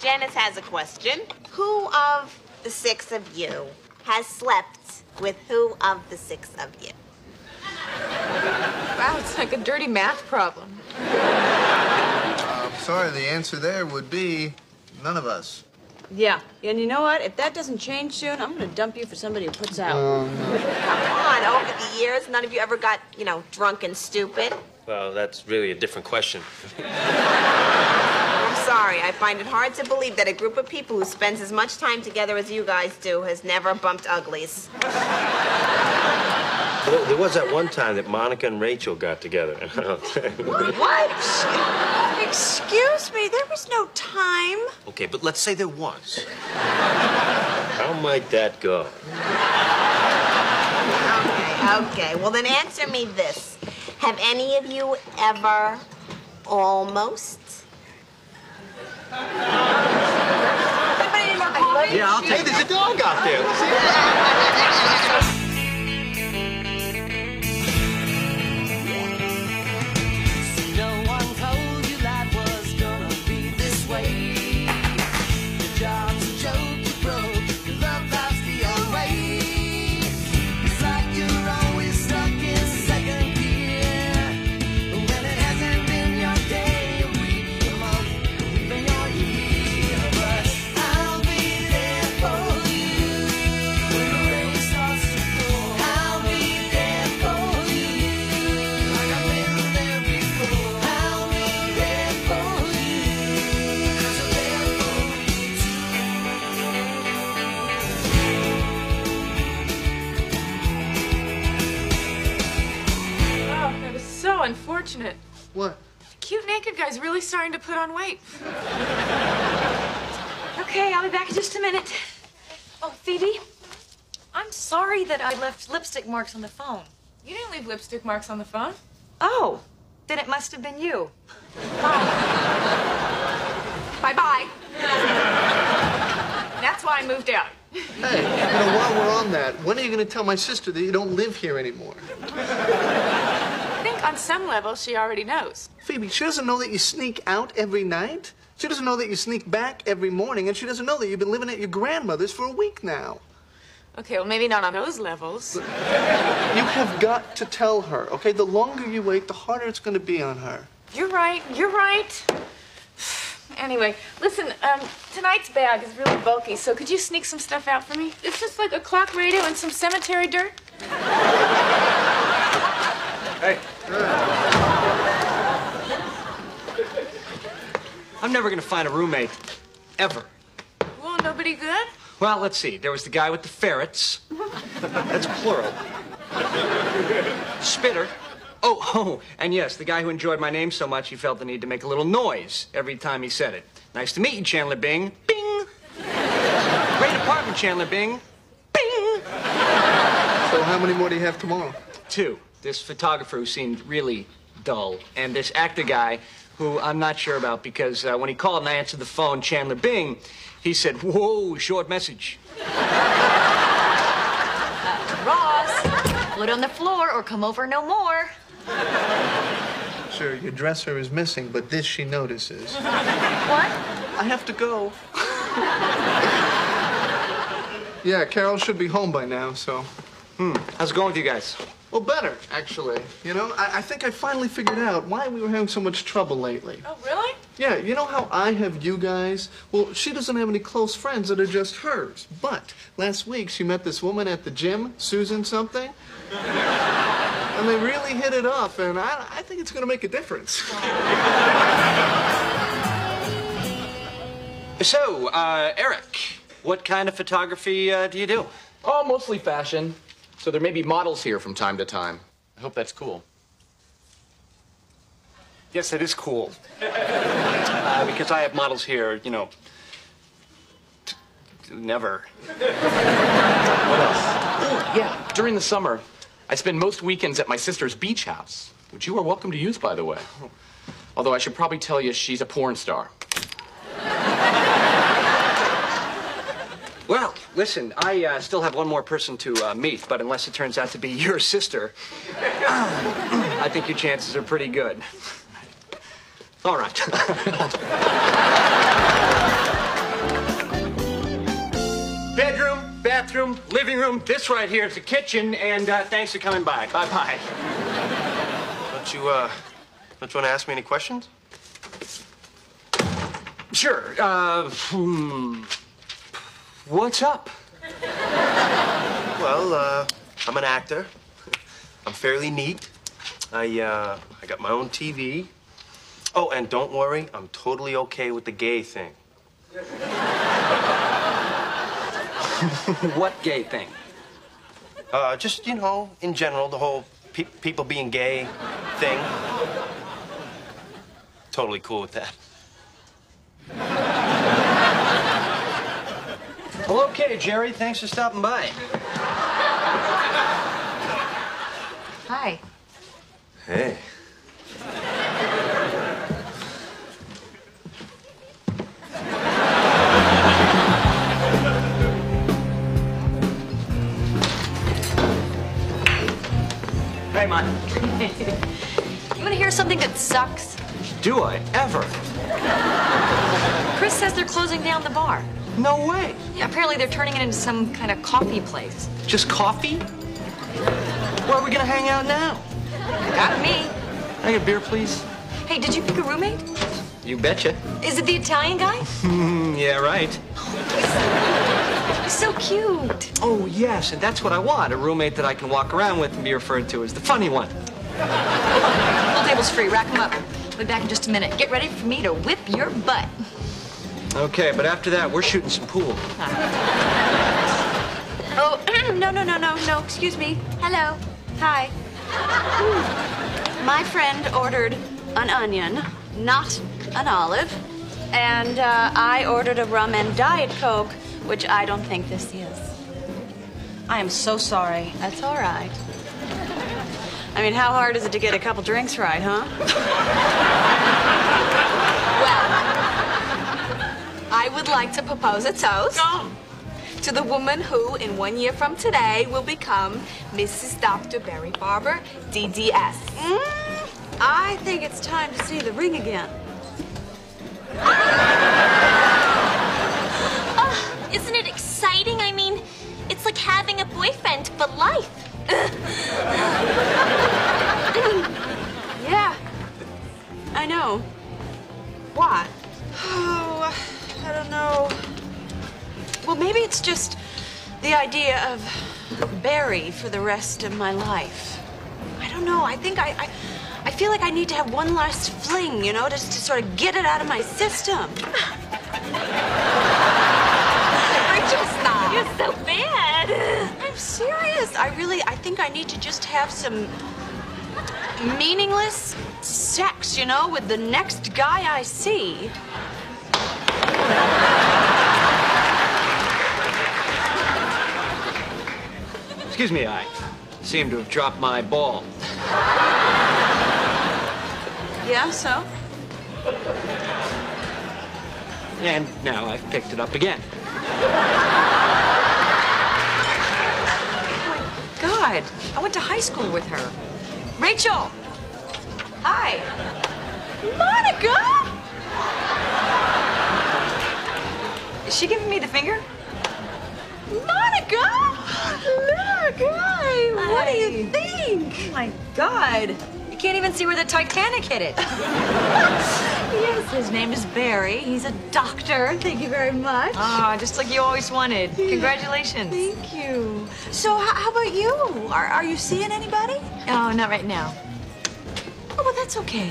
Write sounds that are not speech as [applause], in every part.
Janice has a question. Who of the six of you has slept with who of the six of you? Wow, it's like a dirty math problem. I'm sorry, the answer there would be none of us. Yeah, and you know what? If that doesn't change soon, I'm gonna dump you for somebody who puts out. Oh, Come on, over the years, none of you ever got, you know, drunk and stupid. Well, that's really a different question. [laughs] I'm sorry, I find it hard to believe that a group of people who spends as much time together as you guys do has never bumped uglies. Well, there was that one time that Monica and Rachel got together. [laughs] What? Excuse me, there was no time. okay, but let's say there was. How might that go? Okay, okay. Well, then answer me this. Have any of you ever almost? Yeah, I'll take. Hey, there's a dog out there. [laughs] starting to put on weight. [laughs] Okay, I'll be back in just a minute. Oh, Phoebe, I'm sorry that I left lipstick marks on the phone. You didn't leave lipstick marks on the phone. Oh, then it must have been you. Oh. Bye bye. That's why I moved out. Hey, you know, while we're on that, when are you going to tell my sister that you don't live here anymore? I think on some level she already knows. Phoebe, she doesn't know that you sneak out every night. She doesn't know that you sneak back every morning, and she doesn't know that you've been living at your grandmother's for a week now. Okay, well maybe not on those levels. You have got to tell her, okay? The longer you wait, the harder it's going to be on her. You're right. You're right. Anyway, listen. Um, tonight's bag is really bulky, so could you sneak some stuff out for me? It's just like a clock radio and some cemetery dirt. Hey. I'm never gonna find a roommate. Ever. Well, nobody good. Well, let's see. There was the guy with the ferrets. That's plural. Spitter. Oh, oh, and yes, the guy who enjoyed my name so much he felt the need to make a little noise every time he said it. Nice to meet you, Chandler Bing. Bing! Great apartment, Chandler Bing. Bing! So how many more do you have tomorrow? Two. This photographer who seemed really dull, and this actor guy who I'm not sure about because uh, when he called and I answered the phone, Chandler Bing, he said, Whoa, short message. Ross, foot on the floor or come over no more. Sure, your dresser is missing, but this she notices. What? I have to go. yeah, Carol should be home by now, so. Hmm. How's it going with you guys? Well, better, actually. You know, I, I think I finally figured out why we were having so much trouble lately. Oh, really? Yeah, you know how I have you guys? Well, she doesn't have any close friends that are just hers. But last week she met this woman at the gym, Susan something. and they really hit it off, and I, I think it's going to make a difference. So, uh, Eric, what kind of photography uh, do you do? Oh, mostly fashion. So there may be models here from time to time. I hope that's cool. Yes, that is cool. [laughs] uh, because I have models here, you know, never. What else? Oh, yeah, during the summer, I spend most weekends at my sister's beach house, which you are welcome to use, by the way. Although I should probably tell you she's a porn star. Well, listen, I uh, still have one more person to uh, meet, but unless it turns out to be [laughs] your sister, I think your chances are pretty good. All right. [laughs] bedroom, bathroom, living room. This right here is the kitchen, and uh, thanks for coming by. Bye-bye. Don't you, uh, don't you want to ask me any questions? Sure. Uh, hmm. What's up? Well, uh, I'm an actor. I'm fairly neat. I, uh, I got my own TV. Oh, and don't worry, I'm totally okay with the gay thing. what gay thing? Uh, just, you know, in general, the whole pe- people being gay thing. Totally cool with that. Well, okay, Jerry. Thanks for stopping by. Hi. Hey. Hey, man. You want to hear something that sucks? Do I ever? Chris says they're closing down the bar. No way. Yeah, apparently they're turning it into some kind of coffee place. Just coffee? Where are we gonna hang out now? Got me. Can I get a beer, please? Hey, did you pick a roommate? You betcha. Is it the Italian guy? Mm, yeah, right. He's so cute. Oh, yes, and that's what I want. A roommate that I can walk around with and be referred to as the funny one. Full table's free. Rack them up. I'll be back in just a minute. Get ready for me to whip your butt. Okay, but after that, we're shooting some pool. [laughs] Oh, [clears throat] no, no, no, no, no. Excuse me. Hello. Hi. My friend ordered an onion, not an olive. And uh, I ordered a rum and Diet Coke, which I don't think this is. I am so sorry. That's all right. I mean, how hard is it to get a couple drinks right, huh? [laughs] Well, I would like to propose a toast to the woman who, in one year from today, will become Mrs. Dr. Barry Farber, DDS. Mm, I think it's time to see the ring again. [laughs] Oh, isn't it exciting? I mean, it's like having a boyfriend for life. [laughs] Yeah, I know. What? I don't know. Well, maybe it's just the idea of Barry for the rest of my life. I don't know. I think I, I, I feel like I need to have one last fling, you know, just to sort of get it out of my system. [laughs] Rachel, stop. You're so bad. I'm serious. I really, I think I need to just have some meaningless sex, you know, with the next guy I see. Excuse me, I seem to have dropped my ball. Yeah, so? And now I've picked it up again. Oh, God, I went to high school with her. Rachel! Hi. Monica! Is she giving me the finger? Monica! Look, hi. What do you think? Oh my God. You can't even see where the Titanic hit it. [laughs] Yes, his name is Barry. He's a doctor. Thank you very much. Ah, just like you always wanted. Congratulations. Thank you. So, how about you? Are, are you seeing anybody? Oh, not right now. Oh, well, that's okay.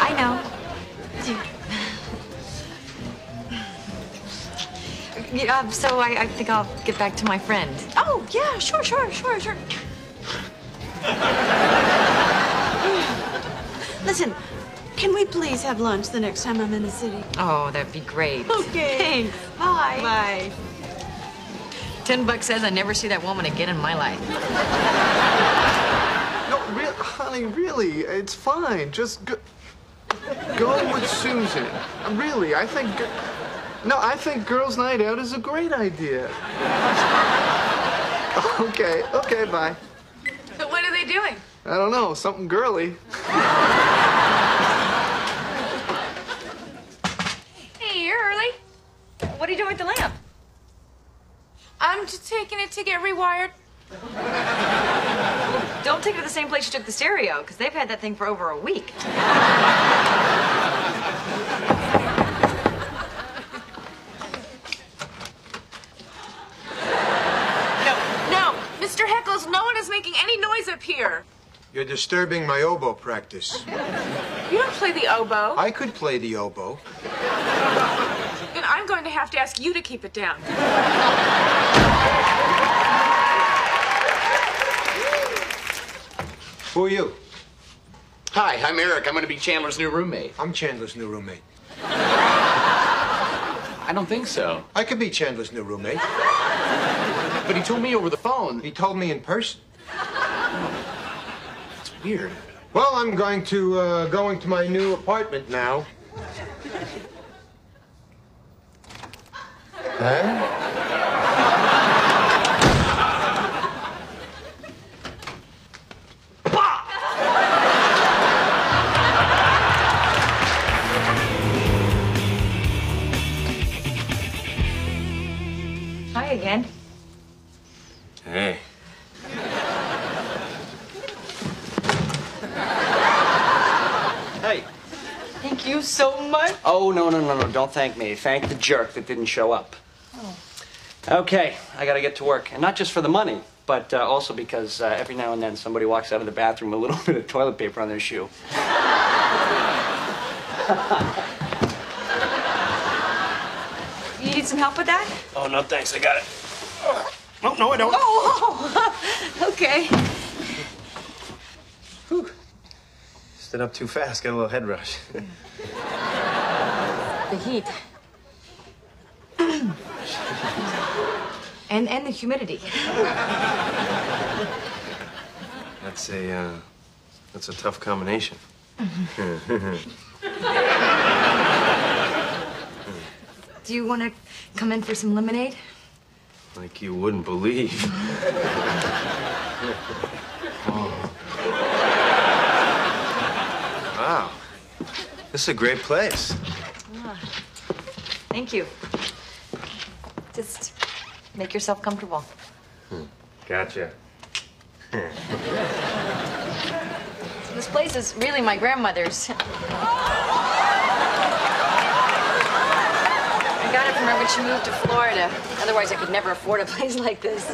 I know. Yeah, um, so I, I think I'll get back to my friend. Oh, yeah, sure, sure, sure, sure. [sighs] Listen, can we please have lunch the next time I'm in the city? Oh, that'd be great. Okay. Thanks. Bye. Bye. Ten bucks says I never see that woman again in my life. No, real, honey, really, it's fine. Just go, go with Susan. Really, I think. G- No, I think girls' night out is a great idea. [laughs] Okay, okay, bye. So what are they doing? I don't know, something girly. Hey, you're early. What are you doing with the lamp? I'm just taking it to get rewired? Don't take it to the same place you took the stereo, because they've had that thing for over a week. [laughs] No, Mr. Heckles, no one is making any noise up here. You're disturbing my oboe practice. You don't play the oboe. I could play the oboe. Then I'm going to have to ask you to keep it down. Who are you? Hi, I'm Eric. I'm going to be Chandler's new roommate. I'm Chandler's new roommate. I don't think so. I could be Chandler's new roommate. But he told me over the phone. He told me in person. It's weird. Well, I'm going to uh, go into my new apartment now. Huh? Don't thank me. Thank the jerk that didn't show up. Okay, I gotta get to work. And not just for the money, but uh, also because uh, every now and then somebody walks out of the bathroom with a little [laughs] bit of toilet paper on their shoe. [laughs] You need some help with that? Oh, no, thanks. I got it. No, no, I don't. Oh, [laughs] okay. Whew. Stood up too fast. Got a little head rush. The heat. and and the humidity. That's a, uh, that's a tough combination. [laughs] Do you want to come in for some lemonade? like you wouldn't believe. Oh. [laughs] Wow. This is a great place. Thank you. Just make yourself comfortable. Hmm. Gotcha. [laughs] This place is really my grandmother's. I got it from her when she moved to Florida. Otherwise, I could never afford a place like this.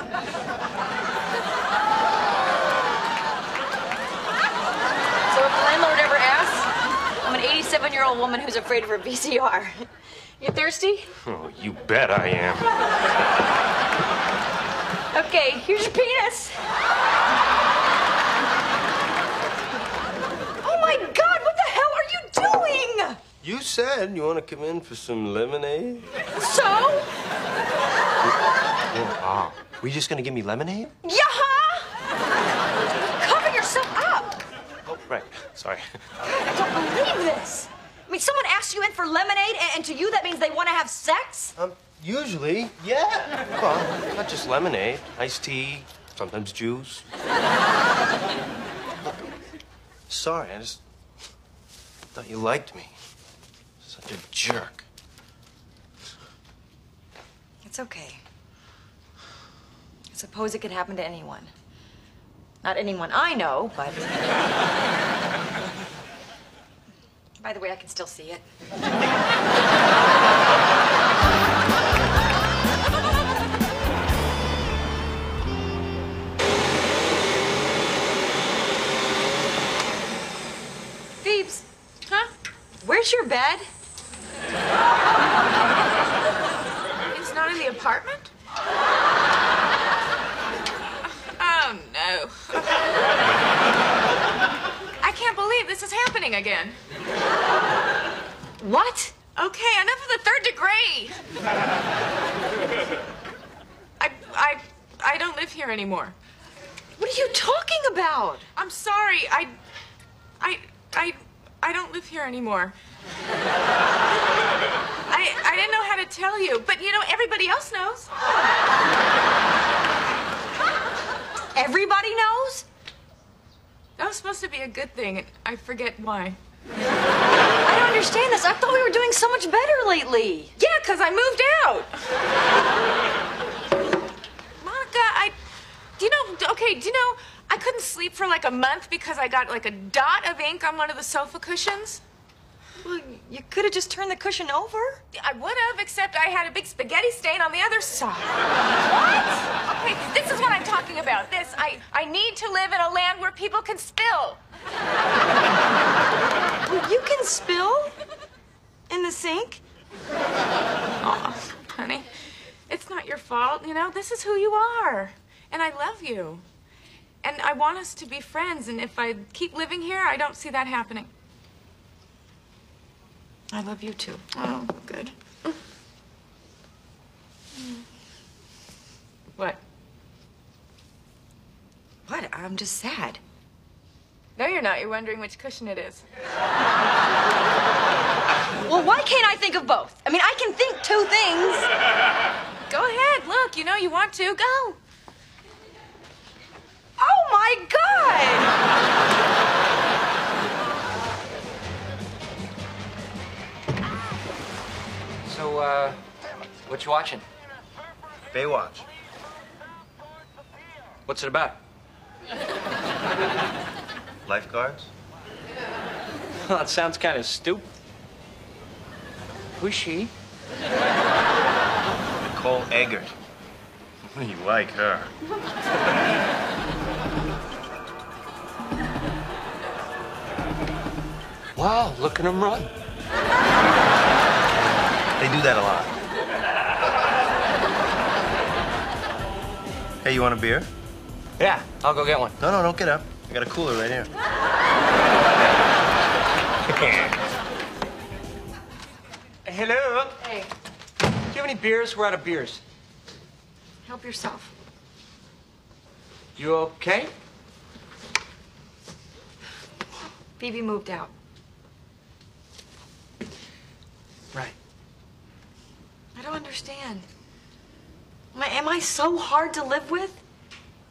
Seven-year-old woman who's afraid of her VCR. [laughs] You thirsty? Oh, you bet I am. okay, here's your penis. Oh my God, what the hell are you doing? You said you want to come in for some lemonade. So? Oh. Were you just going to give me lemonade? Yeah! Right. Sorry. I don't believe this. I mean, someone asked you in for lemonade, and, and to you that means they want to have sex? Um, usually, yeah. Well, not just lemonade. Iced tea, sometimes juice. Sorry, I just thought you liked me. Such a jerk. It's okay. I suppose it could happen to anyone. Not anyone I know, but. By the way, I can still see it. [laughs] anymore. What are you talking about? I'm sorry. I, I, I, I don't live here anymore. I, I didn't know how to tell you, but you know, everybody else knows. Everybody knows? That was supposed to be a good thing, and I forget why. I don't understand this. I thought we were doing so much better lately. Yeah, because I moved out. Okay, do you know, I couldn't sleep for like a month because I got like a dot of ink on one of the sofa cushions. Well, you could have just turned the cushion over. I would have, except I had a big spaghetti stain on the other side. what? Okay, this is what I'm talking about. This. I, I need to live in a land where people can spill. Well, you can spill in the sink. Aw, honey, it's not your fault, you know? This is who you are. And I love you. And I want us to be friends, and if I keep living here, I don't see that happening. I love you too. Oh, good. What? What? I'm just sad. No, you're not. You're wondering which cushion it is. [laughs] Well, why can't I think of both? I mean, I can think two things. Go ahead. Look, you know you want to. Go. My God! So, uh, what you watching? Baywatch. What's it about? Lifeguards? [laughs] Well, that sounds kind of stupid. Who's she? Nicole Eggert. [laughs] You like her. [laughs] Wow, look at him run. They do that a lot. Hey, you want a beer? Yeah, I'll go get one. No, no, don't get up. I got a cooler right here. [laughs] Hello? Hey, Do you have any beers? We're out of beers. help yourself. You okay? Phoebe moved out. Right. I don't understand. Am I, am I so hard to live with?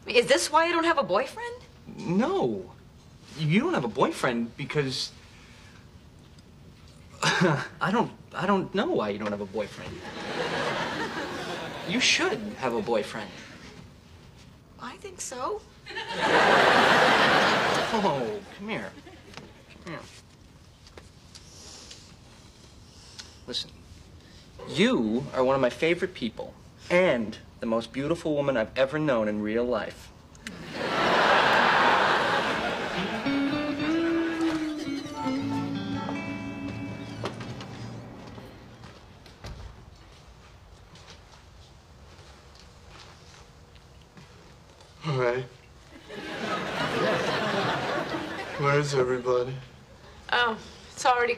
Is this why I don't have a boyfriend? No. You don't have a boyfriend because [laughs] I don't I don't know why you don't have a boyfriend. You should have a boyfriend. I think so. Oh, come here. Come here. Listen. You are one of my favorite people and the most beautiful woman I've ever known in real life.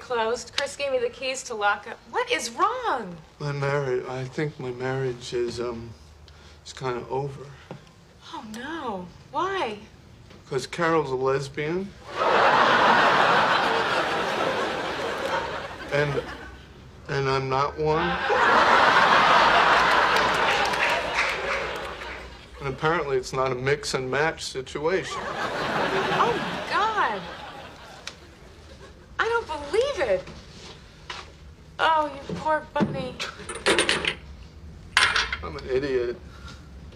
Closed. Chris gave me the keys to lock up. What is wrong? My marriage. I think my marriage is um, is kind of over. Oh, no. Why? Cause Carol's a lesbian. And and I'm not one. And apparently it's not a mix and match situation. Oh, my God. I don't believe it. Oh, you poor bunny. I'm an idiot.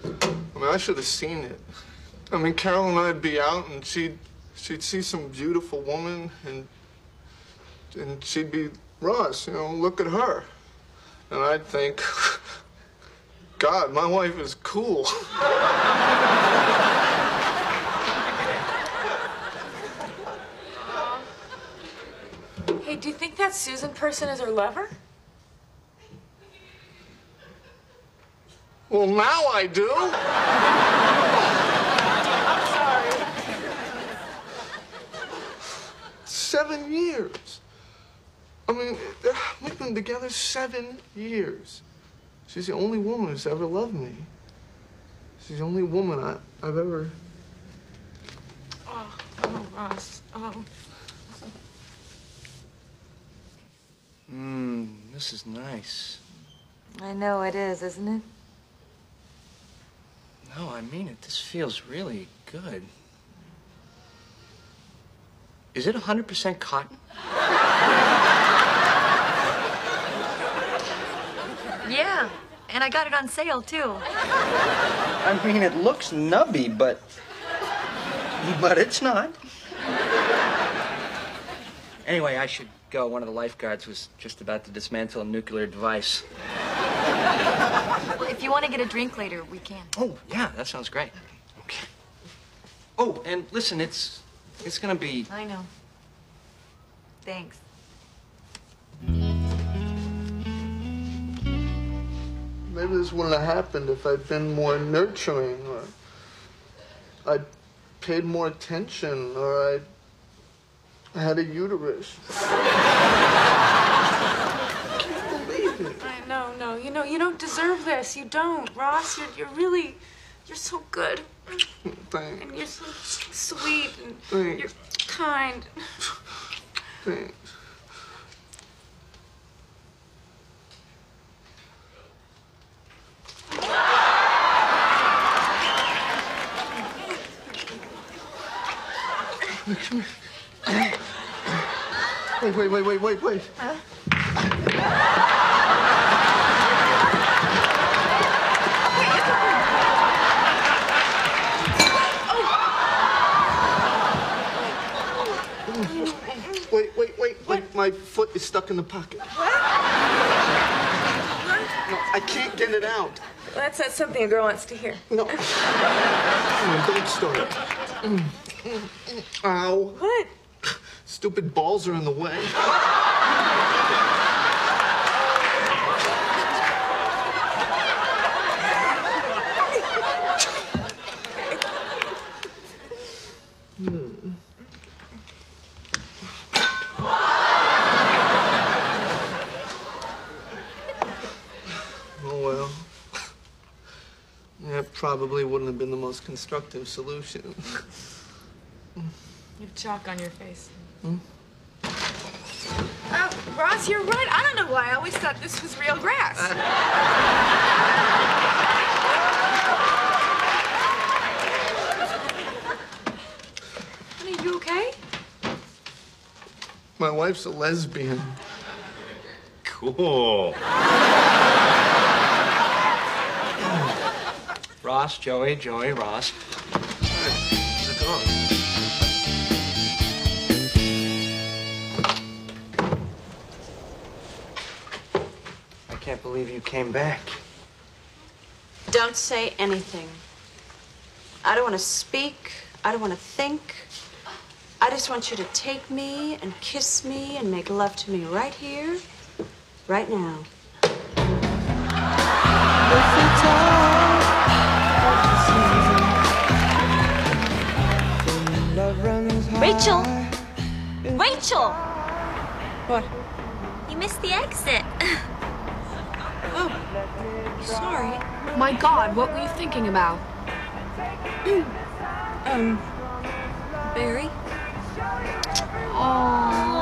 I mean, I should have seen it. I mean, Carol and I'd be out, and she'd she'd see some beautiful woman, and and she'd be Ross. You know, look at her, and I'd think, [laughs] God, my wife is cool. Hey, do you think that Susan person is her lover? Well, now I do. Sorry. Seven years. I mean, we've been together seven years. She's the only woman who's ever loved me. She's the only woman I, I've ever. Oh, oh, Ross. Oh. Mmm, this is nice. I know it is, isn't it? No, I mean it. This feels really good. Is it 100% cotton? Yeah. And And I got it on sale, too. I mean, it looks nubby, but. But it's not. Anyway, I should go. One of the lifeguards was just about to dismantle a nuclear device. If you want to get a drink later, we can. Oh, yeah, that sounds great. Okay. Oh, and listen, it's it's gonna be I know. Thanks. Maybe this wouldn't have happened if I'd been more nurturing or I'd paid more attention or I'd had a uterus. I know, no, you know, you don't deserve this. You don't, Ross. You're, you're really, you're so good, Thanks. and you're so sweet, and Thanks. you're kind. Thanks. Wait, wait, wait, wait, wait, wait. Wait, wait, wait, wait. My foot is stuck in the pocket. What? No, I can't get it out. That's not something a girl wants to hear. No. Don't start. Mm. Ow. What? Stupid balls are in the way. Oh well. That probably wouldn't have been the most constructive solution. You have chalk on your face. Hmm? Oh, Ross, you're right. I don't know why. I always thought this was real grass. [laughs] Honey, you okay? My wife's a lesbian. Cool. Ross, Joey, Joey, Ross. How's it going? I can't believe you came back. Don't say anything. I don't want to speak. I don't want to think. I just want you to take me and kiss me and make love to me right here, right now. Rachel! Rachel! What? You missed the exit. [laughs] Oh, sorry. My God, what were you thinking about? Um, Barry? Oh.